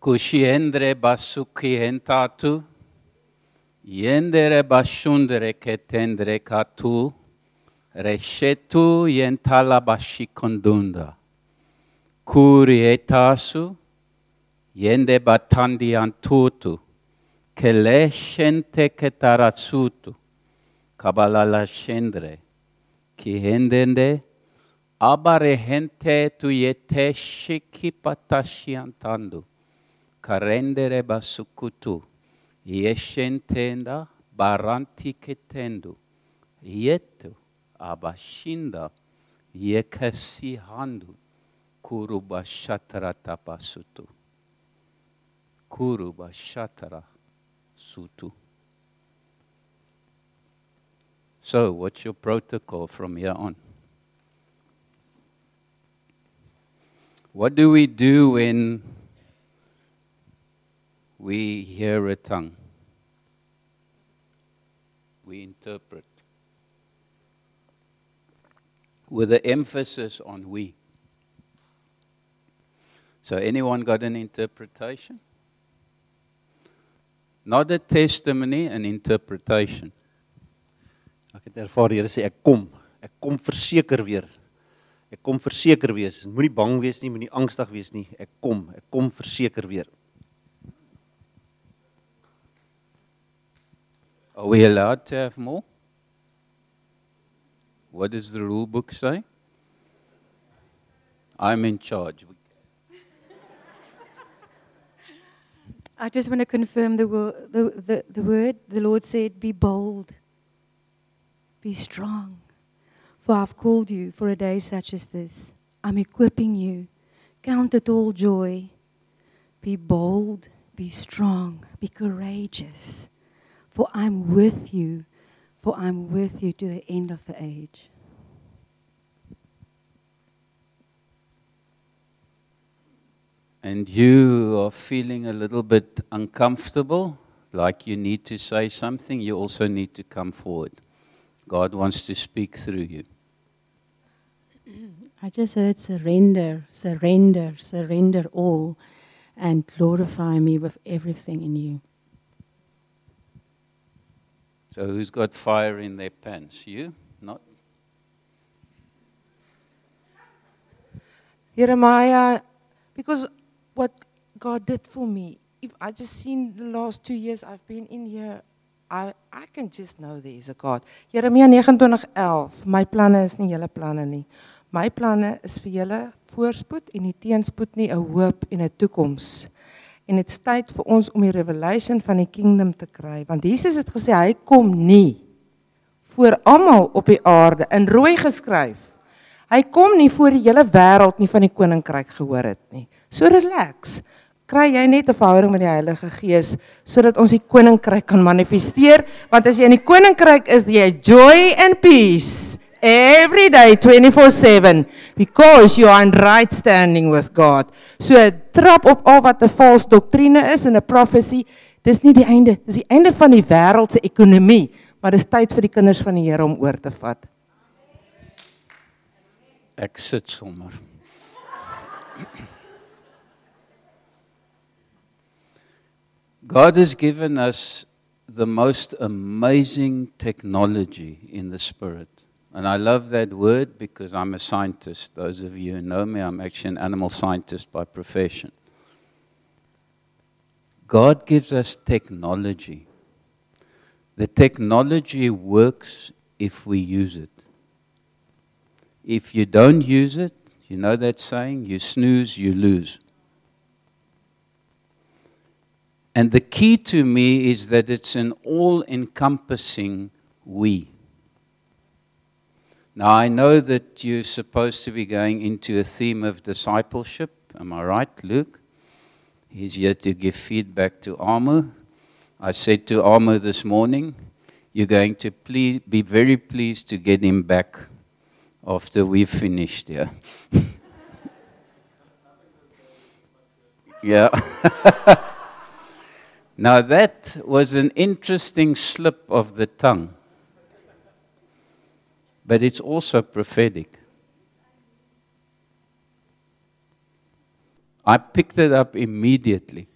Cusciendere basuccientatu, iendere basundere che tendere catu, rescetu ientala basicondunda. Curi etasu, yende batandi antutu, che lescente che tarazzutu, cabalala scendere, chi hendende, abare gente tu ietesci chi patasci antandu. Karendere basukutu, yeshentenda baranti ketendu, yetu abashinda, yekasihandu, kurubashatara tapasutu. Kurubashatara sutu. So, what's your protocol from here on? What do we do when we hear a tongue? We interpret. With the emphasis on we. So, anyone got an interpretation? Not a testimony, an interpretation. Ek het ervaar Here sê ek kom. Ek kom verseker weer. Ek kom verseker wees. Moenie bang wees nie, moenie angstig wees nie. Ek kom. Ek kom verseker weer. Are we allowed to have more? What does the rule book say? I'm in charge. I just want to confirm the, wo- the, the, the word. The Lord said, Be bold, be strong, for I've called you for a day such as this. I'm equipping you. Count it all joy. Be bold, be strong, be courageous, for I'm with you, for I'm with you to the end of the age. and you are feeling a little bit uncomfortable, like you need to say something, you also need to come forward. God wants to speak through you. I just heard surrender, surrender, surrender all, and glorify me with everything in you. So, who's got fire in their pants? You? Not? Jeremiah, because what God did for me, if I just seen the last two years I've been in here, I, I can just know there is a God. Jeremia 29:11, my planne is nie julle planne nie. My planne is vir julle voorspoed en nie teenspoed nie, 'n hoop en 'n toekoms. En dit is tyd vir ons om die revelation van die kingdom te kry, want Jesus het gesê hy kom nie voor almal op die aarde in rooi geskryf. Hy kom nie voor die hele wêreld nie van die koninkryk gehoor het nie. So relax. Kry jy net 'n verhouding met die Heilige Gees sodat ons die koninkryk kan manifesteer, want as jy in die koninkryk is, jy joy and peace every day 24/7 because you are in right standing with God. So trap op al wat 'n valse doktrine is en 'n profesie, dis nie die einde, dis die einde van die wêreld se ekonomie, maar dis tyd vir die kinders van die Here om oor te vat. Ek sit sommer. God has given us the most amazing technology in the spirit. And I love that word because I'm a scientist. Those of you who know me, I'm actually an animal scientist by profession. God gives us technology. The technology works if we use it. If you don't use it, you know that saying, you snooze, you lose. And the key to me is that it's an all encompassing we. Now, I know that you're supposed to be going into a theme of discipleship. Am I right, Luke? He's here to give feedback to Armour. I said to Armour this morning, you're going to please, be very pleased to get him back after we've finished here. yeah. now, that was an interesting slip of the tongue, but it's also prophetic. I picked it up immediately.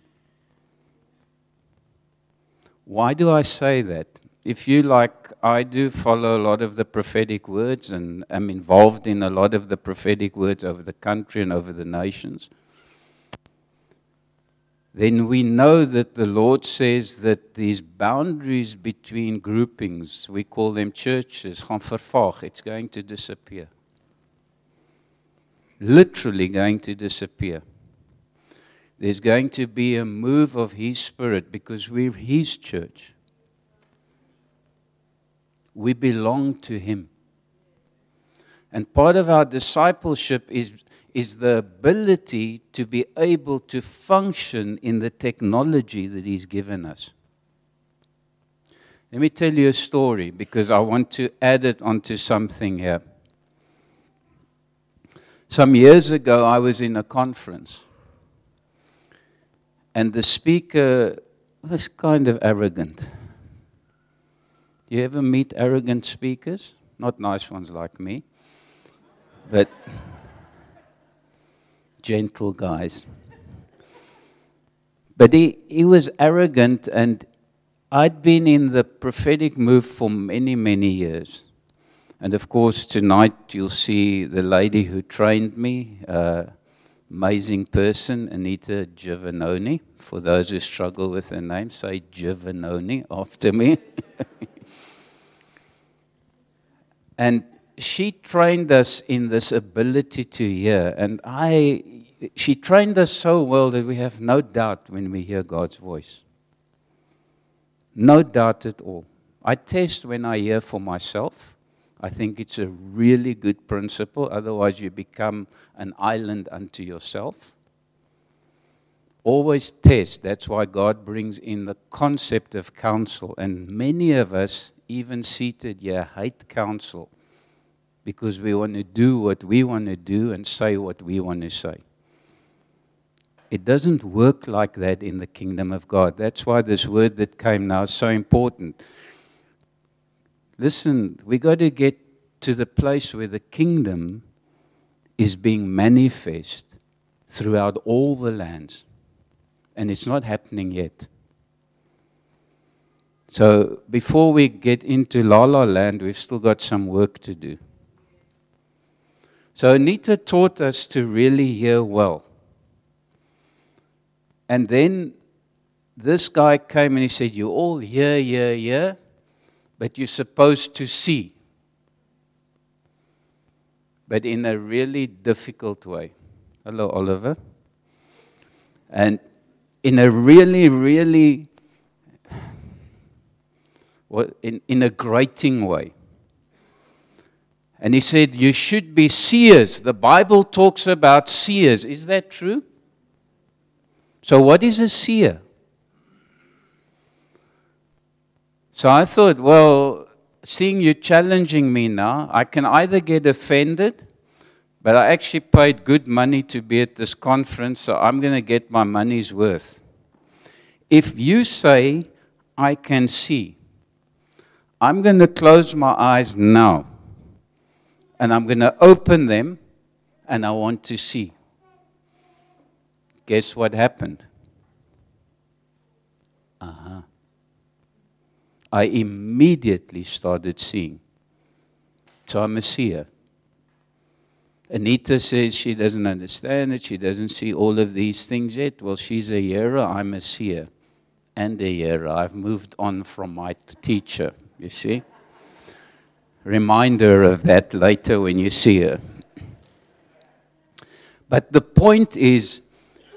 Why do I say that? If you, like I do, follow a lot of the prophetic words and am involved in a lot of the prophetic words over the country and over the nations, then we know that the Lord says that these boundaries between groupings, we call them churches, it's going to disappear. Literally going to disappear. There's going to be a move of His Spirit because we're His church. We belong to Him. And part of our discipleship is, is the ability to be able to function in the technology that He's given us. Let me tell you a story because I want to add it onto something here. Some years ago, I was in a conference and the speaker was kind of arrogant. You ever meet arrogant speakers? Not nice ones like me, but gentle guys. But he, he was arrogant, and I'd been in the prophetic move for many, many years. And of course, tonight you'll see the lady who trained me. Uh, amazing person, Anita Giovanoni. For those who struggle with her name, say Giovanoni after me. and she trained us in this ability to hear. And I, she trained us so well that we have no doubt when we hear God's voice. No doubt at all. I test when I hear for myself. I think it's a really good principle. Otherwise, you become an island unto yourself. Always test. That's why God brings in the concept of counsel. And many of us, even seated here, hate counsel because we want to do what we want to do and say what we want to say. It doesn't work like that in the kingdom of God. That's why this word that came now is so important. Listen, we got to get to the place where the kingdom is being manifest throughout all the lands. And it's not happening yet. So before we get into La La Land, we've still got some work to do. So Anita taught us to really hear well. And then this guy came and he said, You all hear, hear, hear but you're supposed to see. But in a really difficult way. Hello, Oliver. And in a really, really, in, in a grating way. And he said, You should be seers. The Bible talks about seers. Is that true? So, what is a seer? So I thought, well, seeing you challenging me now, I can either get offended, but I actually paid good money to be at this conference, so I'm going to get my money's worth. If you say, I can see, I'm going to close my eyes now, and I'm going to open them, and I want to see. Guess what happened? Uh huh. I immediately started seeing. So I'm a seer. Anita says she doesn't understand it. She doesn't see all of these things yet. Well, she's a hearer. I'm a seer and a hearer. I've moved on from my teacher, you see. Reminder of that later when you see her. But the point is,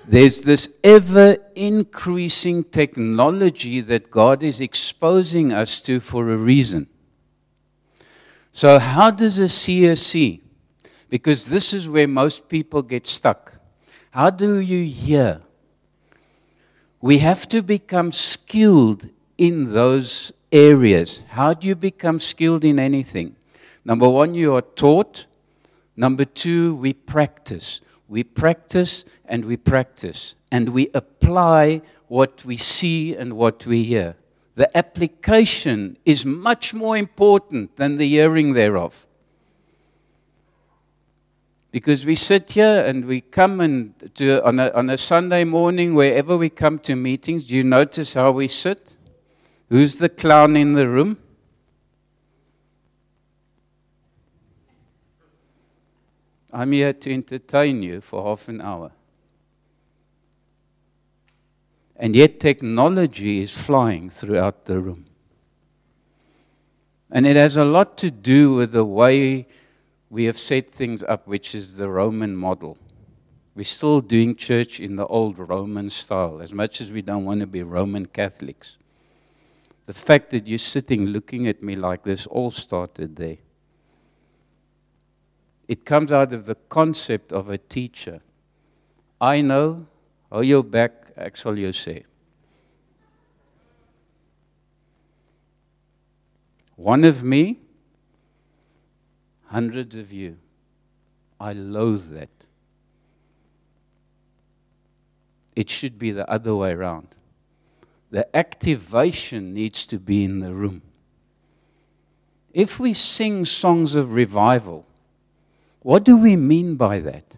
there's this ever increasing technology that God is exposing us to for a reason. So, how does a seer see? Because this is where most people get stuck. How do you hear? We have to become skilled in those areas. How do you become skilled in anything? Number one, you are taught. Number two, we practice. We practice and we practice and we apply what we see and what we hear. The application is much more important than the hearing thereof. Because we sit here and we come and on, a, on a Sunday morning, wherever we come to meetings, do you notice how we sit? Who's the clown in the room? I'm here to entertain you for half an hour. And yet, technology is flying throughout the room. And it has a lot to do with the way we have set things up, which is the Roman model. We're still doing church in the old Roman style, as much as we don't want to be Roman Catholics. The fact that you're sitting looking at me like this all started there. It comes out of the concept of a teacher. I know, hou jou bek, ek jou sê. One of me hundreds of you. I loathe that. It should be the other way around. The activation needs to be in the room. If we sing songs of revival, what do we mean by that?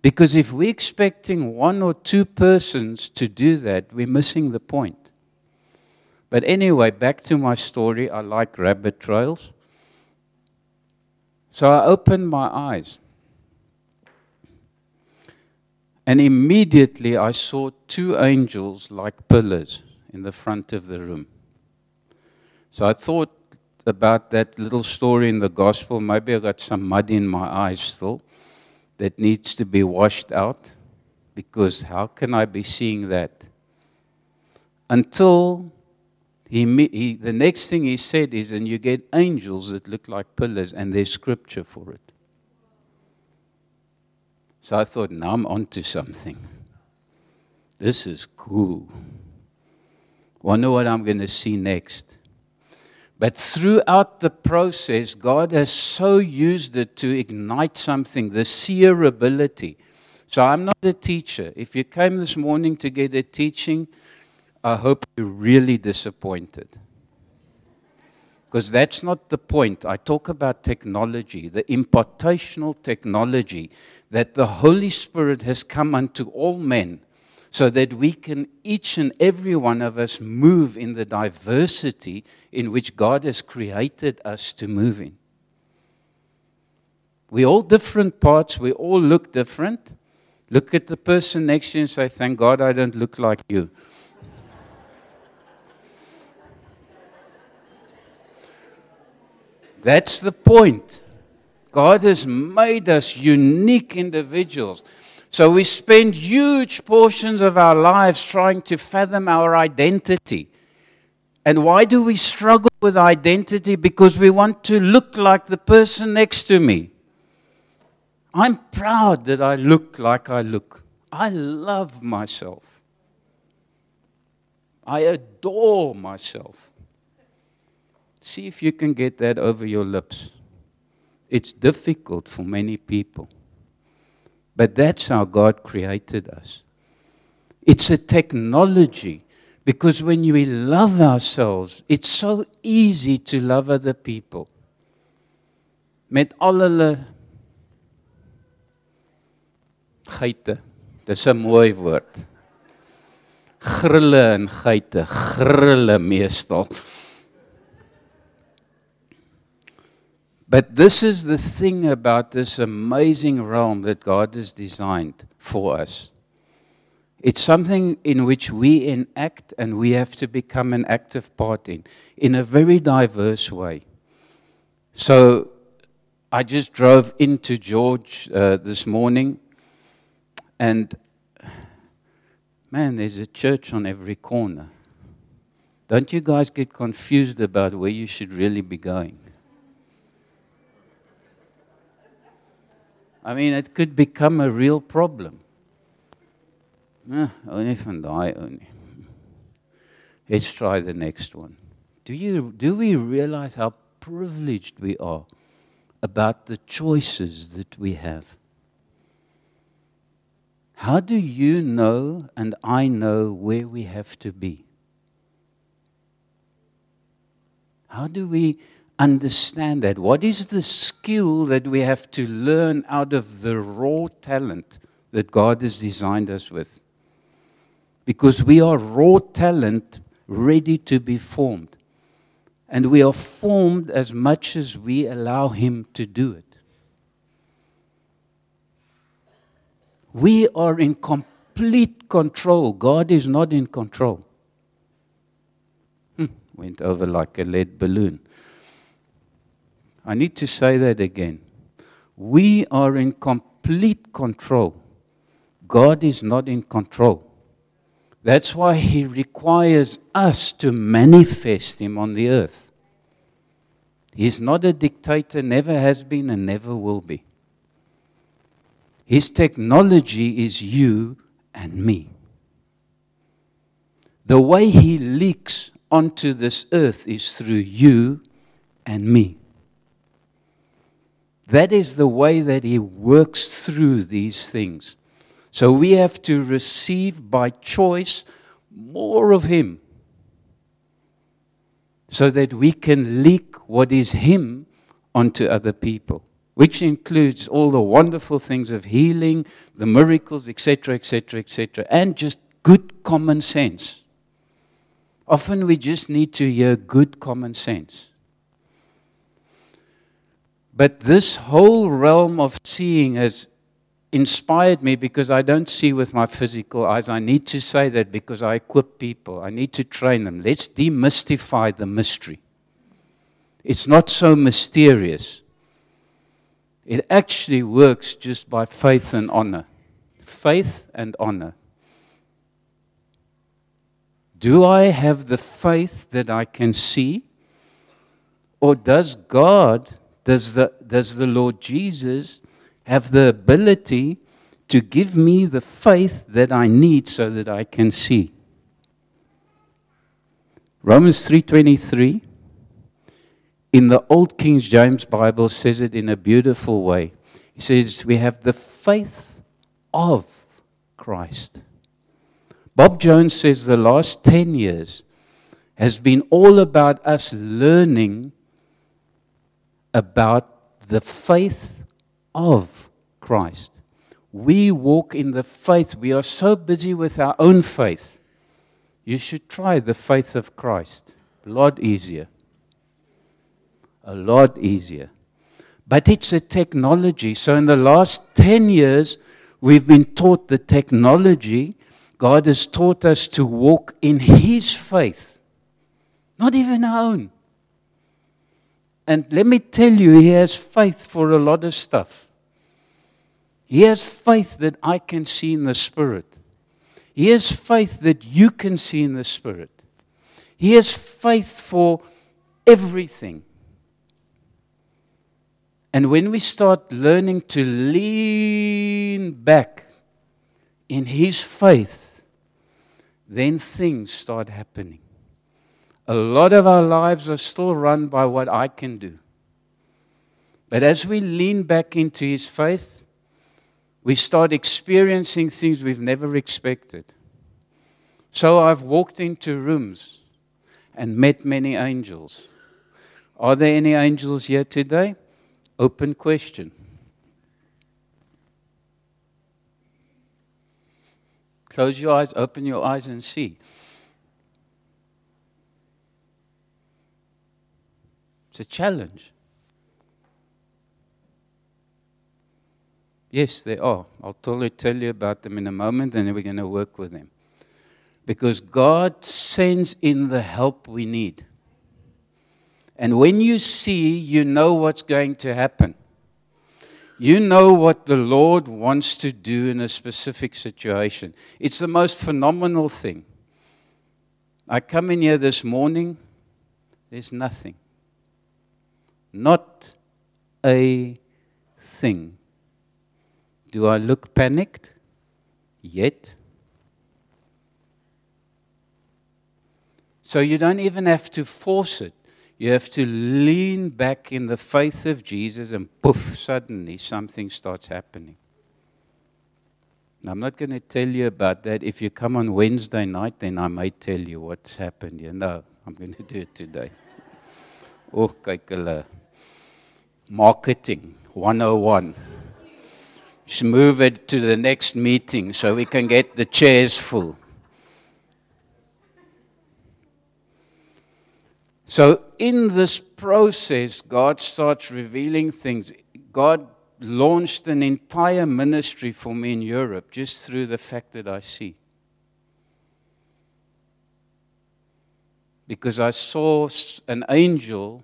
Because if we're expecting one or two persons to do that, we're missing the point. But anyway, back to my story. I like rabbit trails. So I opened my eyes. And immediately I saw two angels like pillars in the front of the room. So I thought about that little story in the gospel. Maybe I got some mud in my eyes still that needs to be washed out because how can I be seeing that? Until he, he, the next thing he said is, and you get angels that look like pillars, and there's scripture for it. So I thought, now I'm onto something. This is cool. I wonder what I'm going to see next. But throughout the process, God has so used it to ignite something, the seer ability. So I'm not a teacher. If you came this morning to get a teaching, I hope you're really disappointed. Because that's not the point. I talk about technology, the impartational technology that the Holy Spirit has come unto all men so that we can, each and every one of us, move in the diversity in which God has created us to move in. We're all different parts, we all look different. Look at the person next to you and say, Thank God I don't look like you. That's the point. God has made us unique individuals. So we spend huge portions of our lives trying to fathom our identity. And why do we struggle with identity? Because we want to look like the person next to me. I'm proud that I look like I look. I love myself. I adore myself. See if you can get that over your lips. It's difficult for many people. But that's how God created us. It's a technology because when we love ourselves, it's so easy to love other people. Met al hulle geite. Dis 'n mooi woord. Grille en geite, grille meestal. But this is the thing about this amazing realm that God has designed for us. It's something in which we enact and we have to become an active part in, in a very diverse way. So I just drove into George uh, this morning, and man, there's a church on every corner. Don't you guys get confused about where you should really be going? I mean, it could become a real problem. Eh, only only. Let's try the next one. Do you do we realize how privileged we are about the choices that we have? How do you know and I know where we have to be? How do we understand that. What is the skill that we have to learn out of the raw talent that God has designed us with? Because we are raw talent ready to be formed. And we are formed as much as we allow Him to do it. We are in complete control. God is not in control. Hmm, went over like a lead balloon. I need to say that again. We are in complete control. God is not in control. That's why He requires us to manifest Him on the earth. He's not a dictator, never has been, and never will be. His technology is you and me. The way He leaks onto this earth is through you and me. That is the way that He works through these things. So we have to receive by choice more of Him so that we can leak what is Him onto other people, which includes all the wonderful things of healing, the miracles, etc., etc., etc., and just good common sense. Often we just need to hear good common sense. But this whole realm of seeing has inspired me because I don't see with my physical eyes. I need to say that because I equip people, I need to train them. Let's demystify the mystery. It's not so mysterious. It actually works just by faith and honor. Faith and honor. Do I have the faith that I can see? Or does God does the, does the Lord Jesus have the ability to give me the faith that I need so that I can see? Romans 3:23 in the old King James Bible says it in a beautiful way. He says we have the faith of Christ. Bob Jones says the last 10 years has been all about us learning about the faith of Christ. We walk in the faith. We are so busy with our own faith. You should try the faith of Christ. A lot easier. A lot easier. But it's a technology. So in the last 10 years, we've been taught the technology. God has taught us to walk in His faith, not even our own. And let me tell you, he has faith for a lot of stuff. He has faith that I can see in the Spirit. He has faith that you can see in the Spirit. He has faith for everything. And when we start learning to lean back in His faith, then things start happening. A lot of our lives are still run by what I can do. But as we lean back into His faith, we start experiencing things we've never expected. So I've walked into rooms and met many angels. Are there any angels here today? Open question. Close your eyes, open your eyes, and see. It's a challenge. Yes, they are. I'll totally tell you about them in a moment, and then we're going to work with them. Because God sends in the help we need. And when you see, you know what's going to happen. You know what the Lord wants to do in a specific situation. It's the most phenomenal thing. I come in here this morning, there's nothing. Not a thing. Do I look panicked? Yet. So you don't even have to force it. You have to lean back in the faith of Jesus, and poof, suddenly something starts happening. Now, I'm not going to tell you about that. If you come on Wednesday night, then I might tell you what's happened. You know, I'm going to do it today. Oh, kyk hulle. Marketing 101. Just move it to the next meeting so we can get the chairs full. So, in this process, God starts revealing things. God launched an entire ministry for me in Europe just through the fact that I see. Because I saw an angel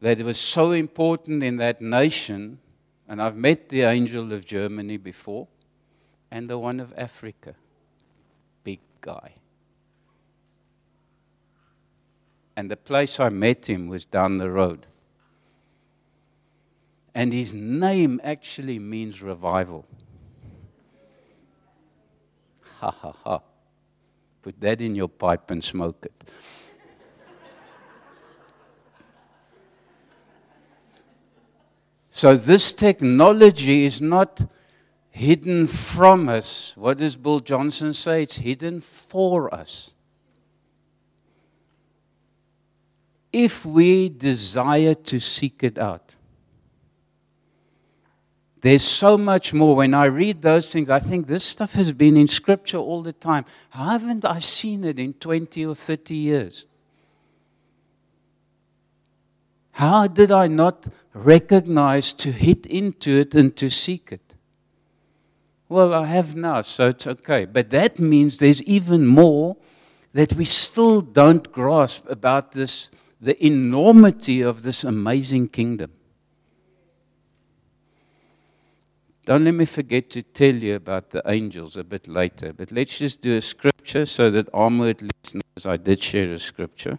that it was so important in that nation, and I've met the angel of Germany before, and the one of Africa. Big guy. And the place I met him was down the road. And his name actually means revival. Ha ha ha. Put that in your pipe and smoke it. So, this technology is not hidden from us. What does Bill Johnson say? It's hidden for us. if we desire to seek it out. There's so much more. When I read those things, I think this stuff has been in Scripture all the time. Haven't I seen it in 20 or 30 years? How did I not recognize to hit into it and to seek it? Well, I have now, so it's okay. But that means there's even more that we still don't grasp about this the enormity of this amazing kingdom. Don't let me forget to tell you about the angels a bit later, but let's just do a scripture so that Armo at least knows I did share a scripture.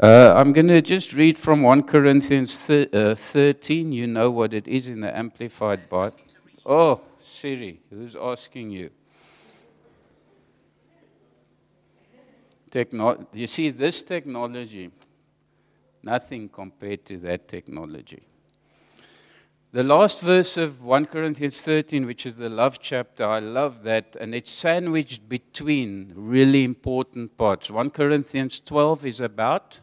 Uh, I'm going to just read from 1 Corinthians thir- uh, 13. You know what it is in the Amplified Bible. Oh, Siri, who's asking you? Techno- you see, this technology, nothing compared to that technology. The last verse of 1 Corinthians 13, which is the love chapter, I love that, and it's sandwiched between really important parts. 1 Corinthians 12 is about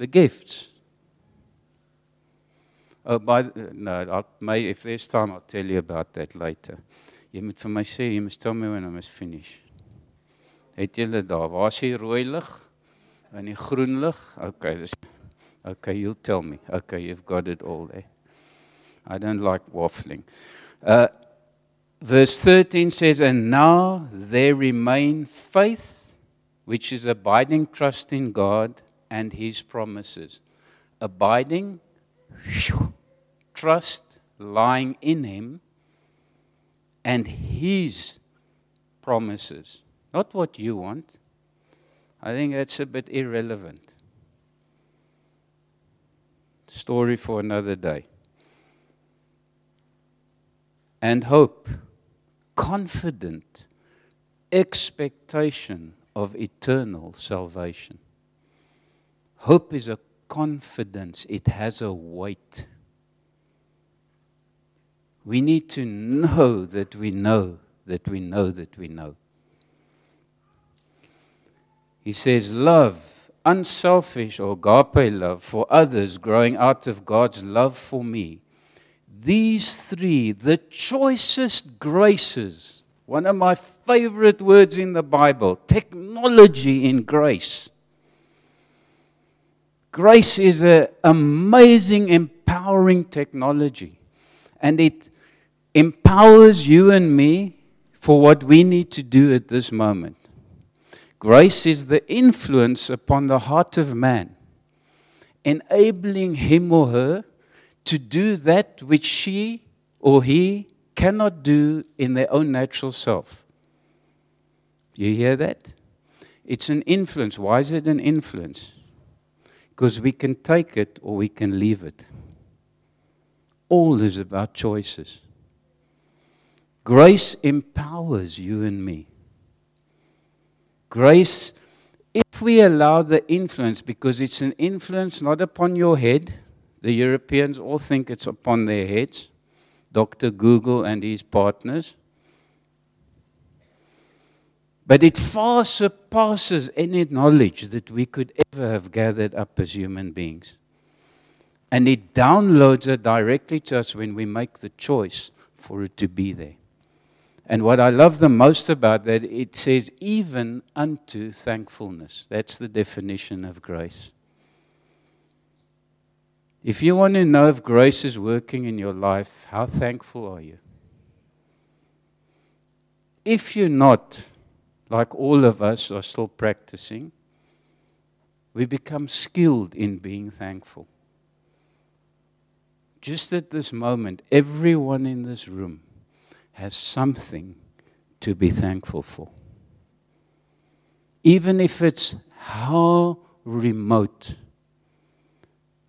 the gifts. Oh, by the, no, I'll, may, if there's time, I'll tell you about that later. You moet vir my sê, you must tell me when I must finish. Het julle daar? Waar is die rooi lig? En die groen lig? Okay, dis Okay, you'll tell me. Okay, you've got it all there. I don't like waffling. Uh, verse 13 says, And now there remain faith, which is abiding trust in God and His promises. Abiding, trust lying in Him and His promises. Not what you want. I think that's a bit irrelevant. Story for another day. And hope, confident expectation of eternal salvation. Hope is a confidence, it has a weight. We need to know that we know that we know that we know. He says, Love, unselfish or agape love for others, growing out of God's love for me. These three, the choicest graces, one of my favorite words in the Bible, technology in grace. Grace is an amazing, empowering technology. And it empowers you and me for what we need to do at this moment. Grace is the influence upon the heart of man, enabling him or her to do that which she or he cannot do in their own natural self. You hear that? It's an influence. Why is it an influence? Because we can take it or we can leave it. All is about choices. Grace empowers you and me. Grace, if we allow the influence, because it's an influence not upon your head, the Europeans all think it's upon their heads, Dr. Google and his partners. But it far surpasses any knowledge that we could ever have gathered up as human beings. And it downloads it directly to us when we make the choice for it to be there. And what I love the most about that, it says, even unto thankfulness. That's the definition of grace. If you want to know if grace is working in your life, how thankful are you? If you're not, like all of us are still practicing, we become skilled in being thankful. Just at this moment, everyone in this room has something to be thankful for. Even if it's how remote,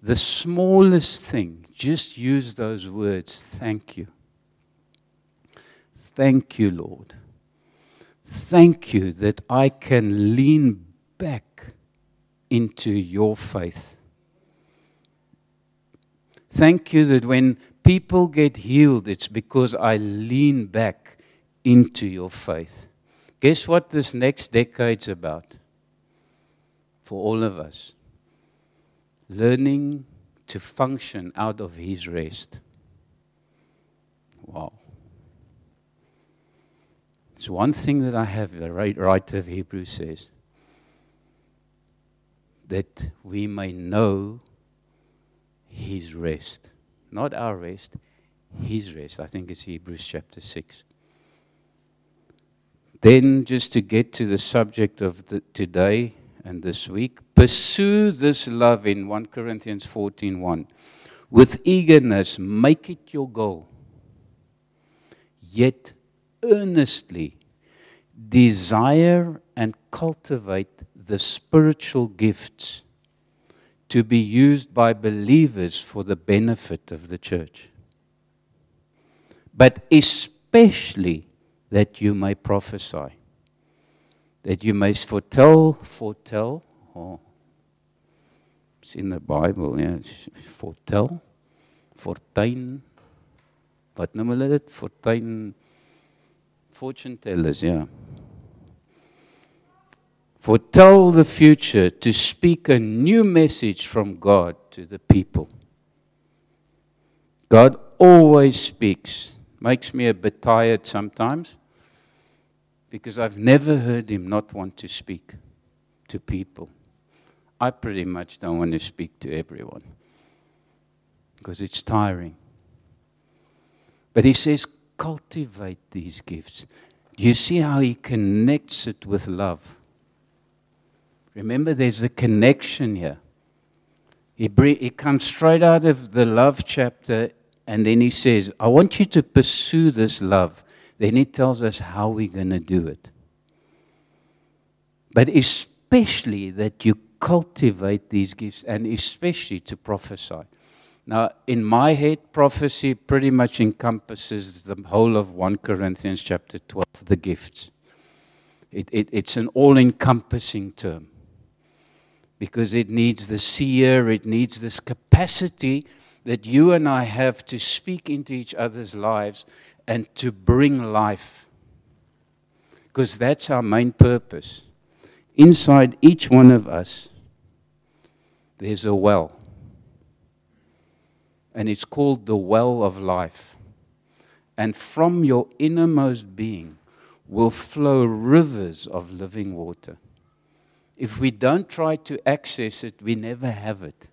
the smallest thing, just use those words thank you. Thank you, Lord. Thank you that I can lean back into your faith. Thank you that when people get healed, it's because I lean back into your faith. Guess what this next decade's about? For all of us. Learning to function out of His rest. Wow. It's one thing that I have, the writer of Hebrews says, that we may know his rest. Not our rest, his rest. I think it's Hebrews chapter 6. Then, just to get to the subject of the, today and this week, pursue this love in 1 Corinthians 14 1. With eagerness, make it your goal. Yet earnestly desire and cultivate the spiritual gifts to be used by believers for the benefit of the church. But especially that you may prophesy, that you may foretell, foretell, oh, it's in the Bible, yeah, foretell, fortuin, wat noem hulle dit? Fortuin, fortune tellers, yeah. Foretell the future to speak a new message from God to the people. God always speaks. Makes me a bit tired sometimes because I've never heard him not want to speak to people. I pretty much don't want to speak to everyone because it's tiring. But he says, cultivate these gifts. Do you see how he connects it with love? Remember, there's a connection here. He, bre- he comes straight out of the love chapter, and then he says, I want you to pursue this love. Then he tells us how we're going to do it. But especially that you cultivate these gifts, and especially to prophesy. Now, in my head, prophecy pretty much encompasses the whole of 1 Corinthians chapter 12, the gifts. It, it, it's an all encompassing term because it needs the seer, it needs this capacity that you and I have to speak into each other's lives and to bring life. Because that's our main purpose. Inside each one of us, there's a well. And it's called the well of life. And from your innermost being will flow rivers of living water. If we don't try to access it, we never have it.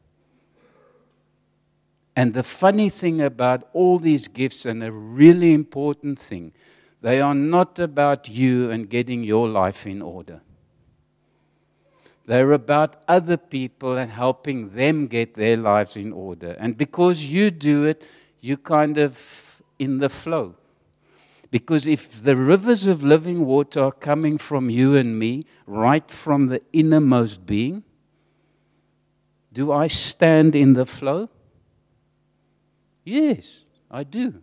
And the funny thing about all these gifts, and a really important thing, they are not about you and getting your life in order. They're about other people and helping them get their lives in order. And because you do it, you kind of in the flow. Because if the rivers of living water are coming from you and me, right from the innermost being, do I stand in the flow? Yes, I do.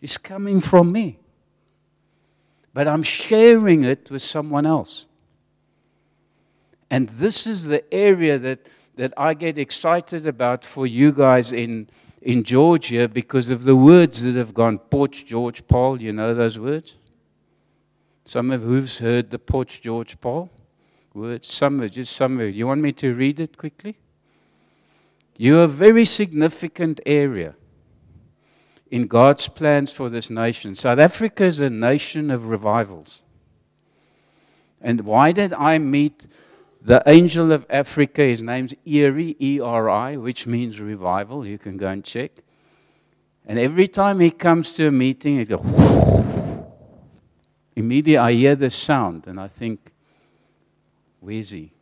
It's coming from me. But I'm sharing it with someone else. And this is the area that, that I get excited about for you guys in in Georgia because of the words that have gone. Porch, George, Paul, you know those words? Some of who's heard the Porch George Paul words? Some, of just some. of You want me to read it quickly? You're a very significant area in God's plans for this nation. South Africa is a nation of revivals. And why did I meet the angel of Africa? His name's Eri, E R I, which means revival. You can go and check. And every time he comes to a meeting, he goes, immediately I hear the sound and I think, where's he?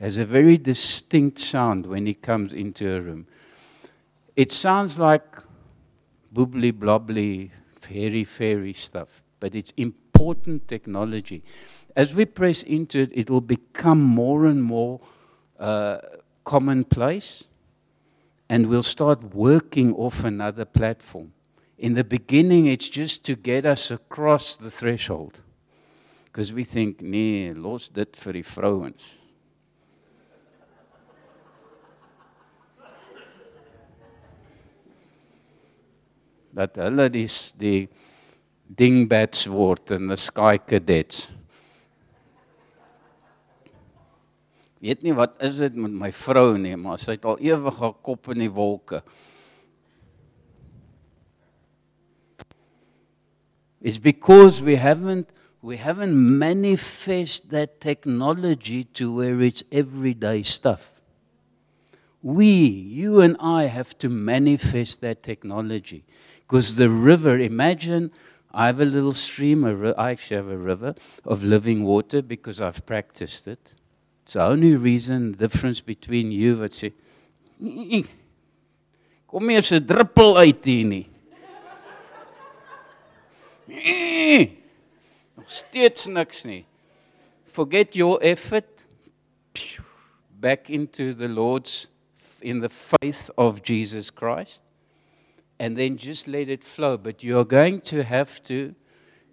has a very distinct sound when he comes into a room. It sounds like bubbly, blobbly, fairy, fairy stuff, but it's important technology. As we press into it, it will become more and more uh, commonplace, and we'll start working off another platform. In the beginning, it's just to get us across the threshold. Because we think, nee, los dit vir die vrouens. dat hulle die die dingbats word en the sky cadets. Weet nie wat is dit met my vrou nie, maar sy het al ewig haar kop in die wolke. It's because we haven't we haven't manifest that technology to where it's everyday stuff. We, you and I have to manifest that technology. Because the river, imagine I have a little stream, I actually have a river of living water because I've practiced it. It's the only reason, difference between you wat sê, kom hier 'n druppel uit hier nie. Nog steeds niks nie. Forget your effort. Back into the Lord's in the faith of Jesus Christ and then just let it flow. But you're going to have to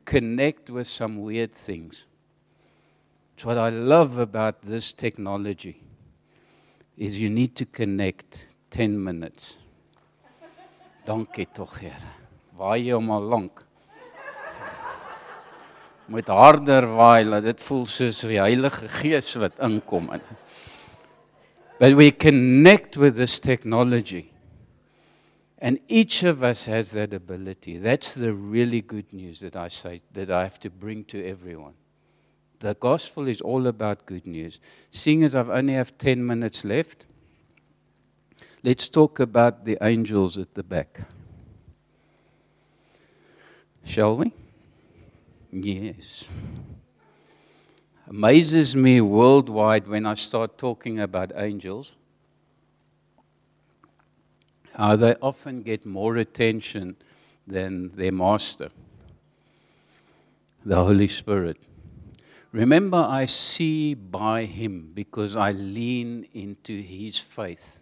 connect with some weird things. It's what I love about this technology is you need to connect 10 minutes. Dankie tog, Here. Waai hom al lank. Moet harder waai, laat dit voel soos die Heilige Gees wat inkom in. But we connect with this technology. And each of us has that ability. That's the really good news that I say that I have to bring to everyone. The gospel is all about good news. Seeing as I've only have 10 minutes left, let's talk about the angels at the back. Shall we? Yes. Amazes me worldwide when I start talking about angels how they often get more attention than their master, the Holy Spirit. Remember, I see by Him because I lean into His faith.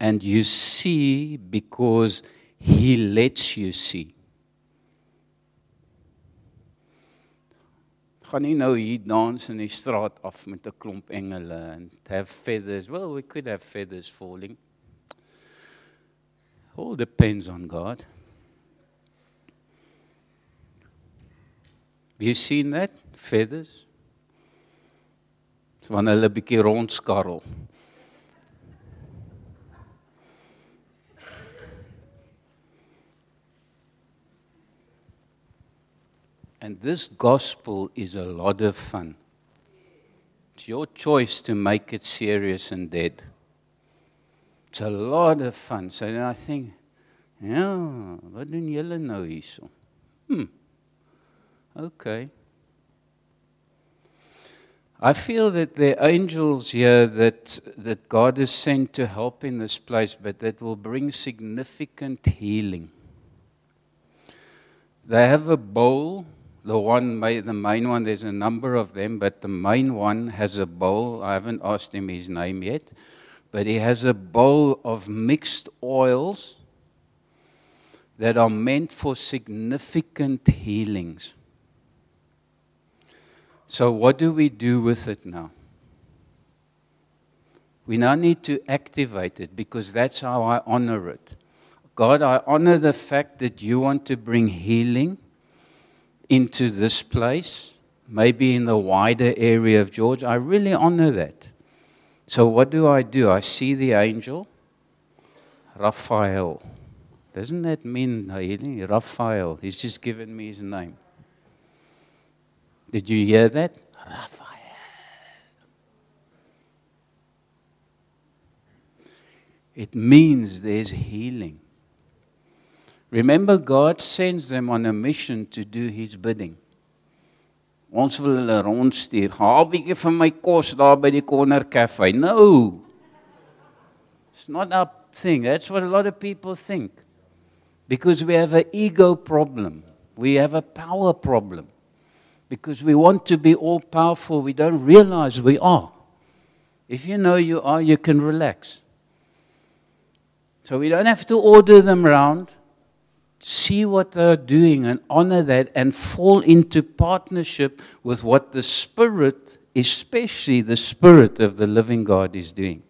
And you see because He lets you see. gaan nie nou hier dans in die straat af met 'n klomp engele and have feathers. Well, we could have feathers falling. All depends on God. Have you seen that? Feathers. So wanneer 'n bietjie rondskarrel. And this gospel is a lot of fun. It's your choice to make it serious and dead. It's a lot of fun. So then I think, ja, wat doen julle nou hierso? Hmm. Okay. I feel that there are angels here that, that God has sent to help in this place, but that will bring significant healing. They have a bowl, the one, the main one, there's a number of them, but the main one has a bowl. I haven't asked him his name yet but he has a bowl of mixed oils that are meant for significant healings. So, what do we do with it now? We now need to activate it because that's how I honor it. God, I honor the fact that you want to bring healing into this place, maybe in the wider area of George. I really honor that. So, what do I do? I see the angel, Raphael. Doesn't that mean healing? Raphael. He's just given me his name. Did you hear that? Raphael. It means there's healing. Remember, God sends them on a mission to do His bidding. Ons wil hulle rondstuur. Haal bietjie van my kos daar by die corner cafe. No. It's not our thing. That's what a lot of people think. Because we have an ego problem. We have a power problem. Because we want to be all powerful, we don't realize we are. If you know you are, you can relax. So we don't have to order them around. See what they're doing and honor that and fall into partnership with what the Spirit, especially the Spirit of the living God, is doing.